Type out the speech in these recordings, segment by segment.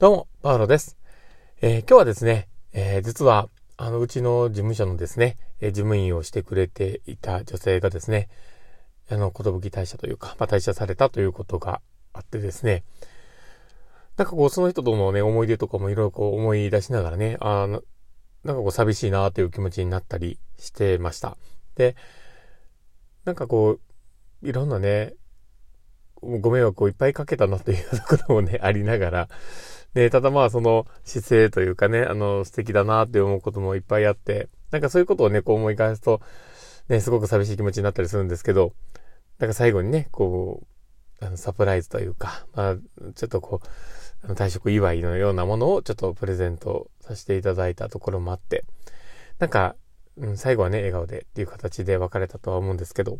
どうも、パウロです。えー今日はですね、えー実は、あの、うちの事務所のですね、えー事務員をしてくれていた女性がですね、あの、ことぶき退社というか、まあ、退社されたということがあってですね、なんかこう、その人とのね、思い出とかもいろいろこう思い出しながらね、あーなんかこう、寂しいなという気持ちになったりしてました。で、なんかこう、いろんなね、ご迷惑をいっぱいかけたなというところもね、ありながら、ね、ただまあその姿勢というかね、あの素敵だなって思うこともいっぱいあって、なんかそういうことをね、こう思い返すと、ね、すごく寂しい気持ちになったりするんですけど、なんか最後にね、こう、あのサプライズというか、まあ、ちょっとこう、あの退職祝いのようなものをちょっとプレゼントさせていただいたところもあって、なんか、うん、最後はね、笑顔でっていう形で別れたとは思うんですけど、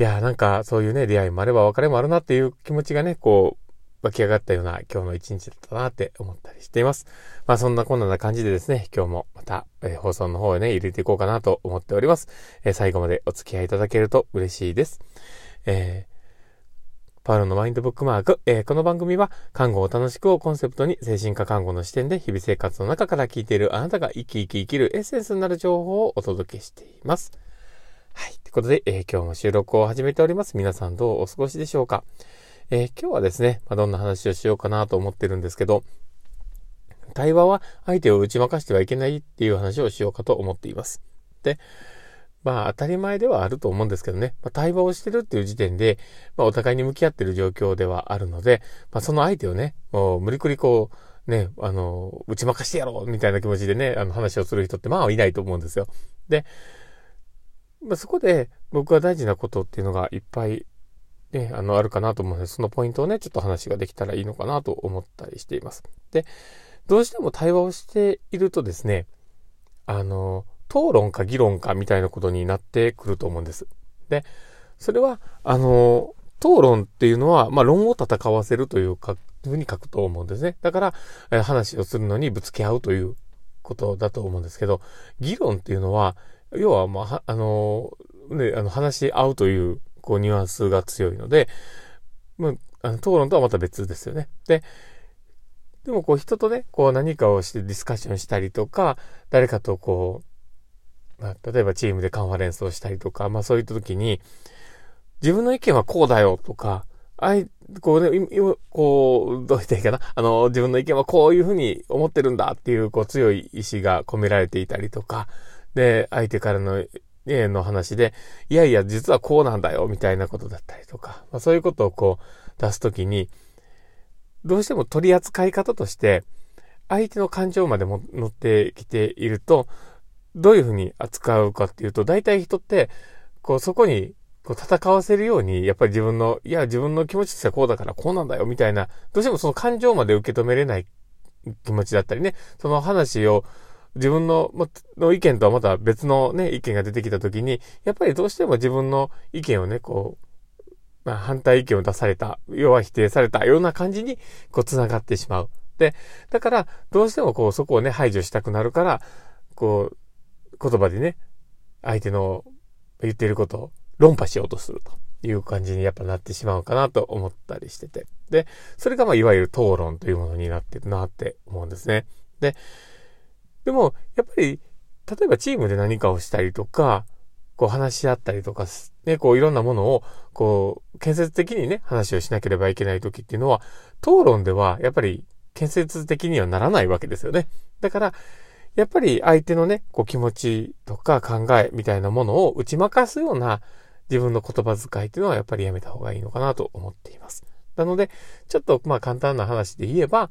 いやーなんかそういうね、出会いもあれば別れもあるなっていう気持ちがね、こう、湧き上がったような今日の一日だったなって思ったりしています。まあそんなこんな感じでですね、今日もまた、えー放送の方へね、入れていこうかなと思っております。えー最後までお付き合いいただけると嬉しいです。えーパウロのマインドブックマーク、えーこの番組は、看護を楽しくをコンセプトに、精神科看護の視点で日々生活の中から聞いているあなたが生き生き生きるエッセンスになる情報をお届けしています。はい。ということで、えー今日も収録を始めております。皆さんどうお過ごしでしょうかえー今日はですね、まあ、どんな話をしようかなと思ってるんですけど、対話は相手を打ち負かしてはいけないっていう話をしようかと思っています。で、まあ当たり前ではあると思うんですけどね、まあ、対話をしてるっていう時点で、まあお互いに向き合ってる状況ではあるので、まあその相手をね、もう無理くりこう、ね、あの、打ち負かしてやろうみたいな気持ちでね、あの話をする人ってまあいないと思うんですよ。で、まあそこで僕は大事なことっていうのがいっぱいね、あの、あるかなと思うので、そのポイントをね、ちょっと話ができたらいいのかなと思ったりしています。で、どうしても対話をしているとですね、あの、討論か議論かみたいなことになってくると思うんです。で、それは、あの、討論っていうのは、まあ、論を戦わせるというか、ふうに書くと思うんですね。だから、え話をするのにぶつけ合うということだと思うんですけど、議論っていうのは、要は、まあ、あの、ね、あの、話し合うという、こう、ニュアンスが強いので、まあ、あの討論とはまた別ですよね。で、でもこう人とね、こう何かをしてディスカッションしたりとか、誰かとこう、まあ、例えばチームでカンファレンスをしたりとか、まあそういった時に、自分の意見はこうだよとか、あい、こうね、いいこう、どう言ったらいいかな？あの、自分の意見はこういうふうに思ってるんだっていう、こう強い意志が込められていたりとか、で、相手からの、の話で、いやいや、実はこうなんだよ、みたいなことだったりとか、まあそういうことをこう出すときに、どうしても取り扱い方として、相手の感情までも乗ってきていると、どういうふうに扱うかっていうと、大体人って、こうそこにこう戦わせるように、やっぱり自分の、いや、自分の気持ちとしてはこうだからこうなんだよ、みたいな、どうしてもその感情まで受け止めれない気持ちだったりね、その話を自分のの意見とはまた別のね、意見が出てきたときに、やっぱりどうしても自分の意見をね、こう、まあ、反対意見を出された、要は否定されたような感じに、こう、繋がってしまう。で、だから、どうしてもこう、そこをね、排除したくなるから、こう、言葉でね、相手の言っていることを論破しようとするという感じにやっぱなってしまうかなと思ったりしてて。で、それがまあ、いわゆる討論というものになってるなって思うんですね。で、でも、やっぱり、例えばチームで何かをしたりとか、こう話し合ったりとか、ね、こういろんなものを、こう、建設的にね、話をしなければいけない時っていうのは、討論では、やっぱり、建設的にはならないわけですよね。だから、やっぱり相手のね、こう気持ちとか考えみたいなものを打ち負かすような自分の言葉遣いっていうのはやっぱりやめた方がいいのかなと思っています。なので、ちょっとまあ簡単な話で言えば、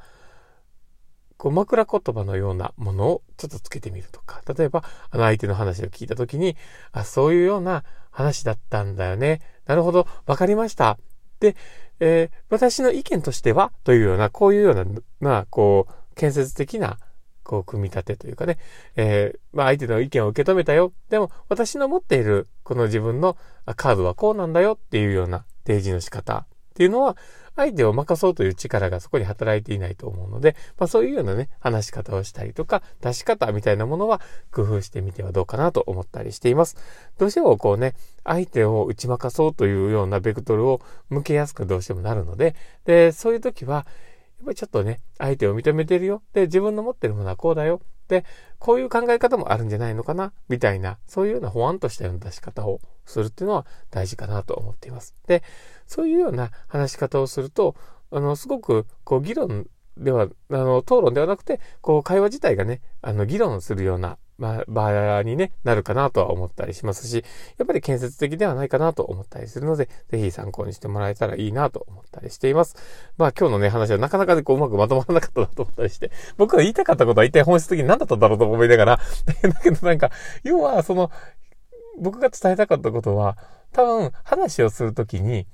こう枕言葉のようなものをちょっとつけてみるとか、例えば、あの相手の話を聞いたときに、あ、そういうような話だったんだよね。なるほど、わかりました。で、えー私の意見としては、というような、こういうような、まあ、こう、建設的な、こう、組み立てというかね、えーまあ、相手の意見を受け止めたよ。でも、私の持っている、この自分のカードはこうなんだよっていうような提示の仕方っていうのは、相手を任そうという力がそこに働いていないと思うので、まあそういうようなね、話し方をしたりとか、出し方みたいなものは工夫してみてはどうかなと思ったりしています。どうしてもこうね、相手を打ち負かそうというようなベクトルを向けやすくどうしてもなるので、で、そういう時は、やっぱりちょっとね、相手を認めてるよ。で、自分の持ってるものはこうだよ。で、こういう考え方もあるんじゃないのかなみたいな、そういうような保安としたような出し方をするっていうのは大事かなと思っています。で、そういうような話し方をすると、あの、すごく、こう、議論では、あの、討論ではなくて、こう、会話自体がね、あの、議論するような、まあ、場にね、なるかなとは思ったりしますし、やっぱり建設的ではないかなと思ったりするので、ぜひ参考にしてもらえたらいいなと思ったりしています。まあ今日のね、話はなかなかでこううまくまとまらなかったなと思ったりして、僕が言いたかったことは一体本質的に何だったんだろうと思いながら、だけどなんか、要はその、僕が伝えたかったことは、多分話をするときに、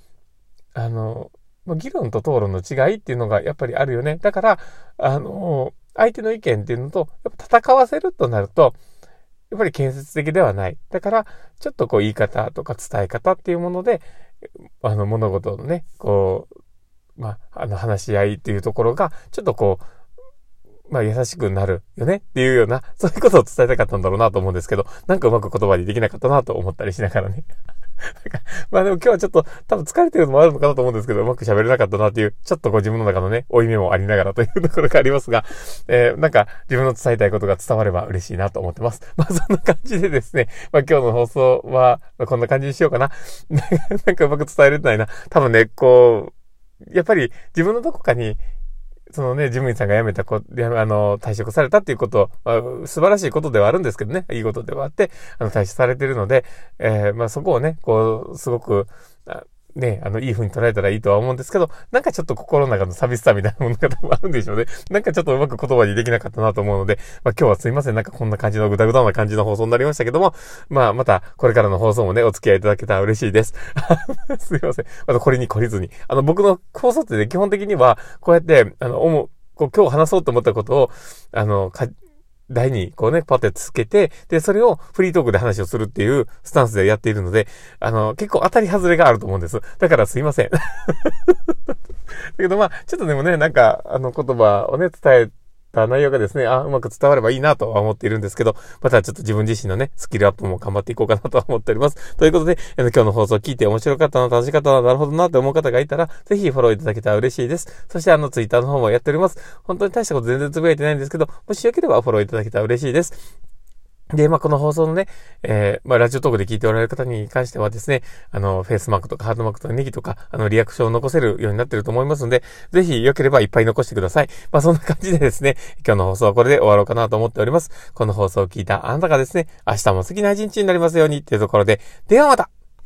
あの、議論と討論の違いっていうのがやっぱりあるよね。だから、あの、相手の意見っていうのと、やっぱ戦わせるとなると、やっぱり建設的ではない。だから、ちょっとこう言い方とか伝え方っていうもので、あの物事のね、こう、まあ、あの話し合いっていうところが、ちょっとこう、まあ優しくなるよねっていうような、そういうことを伝えたかったんだろうなと思うんですけど、なんかうまく言葉にできなかったなと思ったりしながらね。まあでも今日はちょっと多分疲れてるのもあるのかなと思うんですけど、うまく喋れなかったなっていう、ちょっとこう自分の中のね、負い目もありながらというところがありますが、えー、なんか自分の伝えたいことが伝われば嬉しいなと思ってます。まあそんな感じでですね、まあ今日の放送はこんな感じにしようかな。なんかうまく伝えれてないな。多分ね、こう、やっぱり自分のどこかにそのね、事務員さんが辞めたこ、あの、退職されたっていうこと、まあ、素晴らしいことではあるんですけどね、いいことではあって、あの、退職されてるので、えー、まあそこをね、こう、すごく、ね、あの、いい風に捉えたらいいとは思うんですけど、なんかちょっと心の中の寂しさみたいなものが多分あるんでしょうね。なんかちょっとうまく言葉にできなかったなと思うので、まあ今日はすいません。なんかこんな感じのぐだぐだな感じの放送になりましたけども、まあまたこれからの放送もね、お付き合いいただけたら嬉しいです。すいません。またこれに懲りずに。あの、僕の放送ってね、基本的には、こうやって、あの、思う、こう今日話そうと思ったことを、あの、か、台にこうね、パッてつけて、で、それをフリートークで話をするっていうスタンスでやっているので、あの、結構当たり外れがあると思うんです。だからすいません。だけどまあ、ちょっとでもね、なんか、あの言葉をね、伝えた内容がですね、あ、うまく伝わればいいなとは思っているんですけど、またちょっと自分自身のね、スキルアップも頑張っていこうかなと思っております。ということで、あの今日の放送を聞いて面白かったな、楽しかったな、なるほどなって思う方がいたら、ぜひフォローいただけたら嬉しいです。そしてあのツイッターの方もやっております。本当に大したこと全然つぶやいてないんですけど、もしよければフォローいただけたら嬉しいです。で、まあ、この放送のね、えー、まあ、ラジオトークで聞いておられる方に関してはですね、あの、フェイスマークとかハードマークとかネギとか、あの、リアクションを残せるようになってると思いますので、ぜひ良ければいっぱい残してください。まあ、そんな感じでですね、今日の放送はこれで終わろうかなと思っております。この放送を聞いたあなたがですね、明日も好きな一日になりますようにっていうところで、ではまた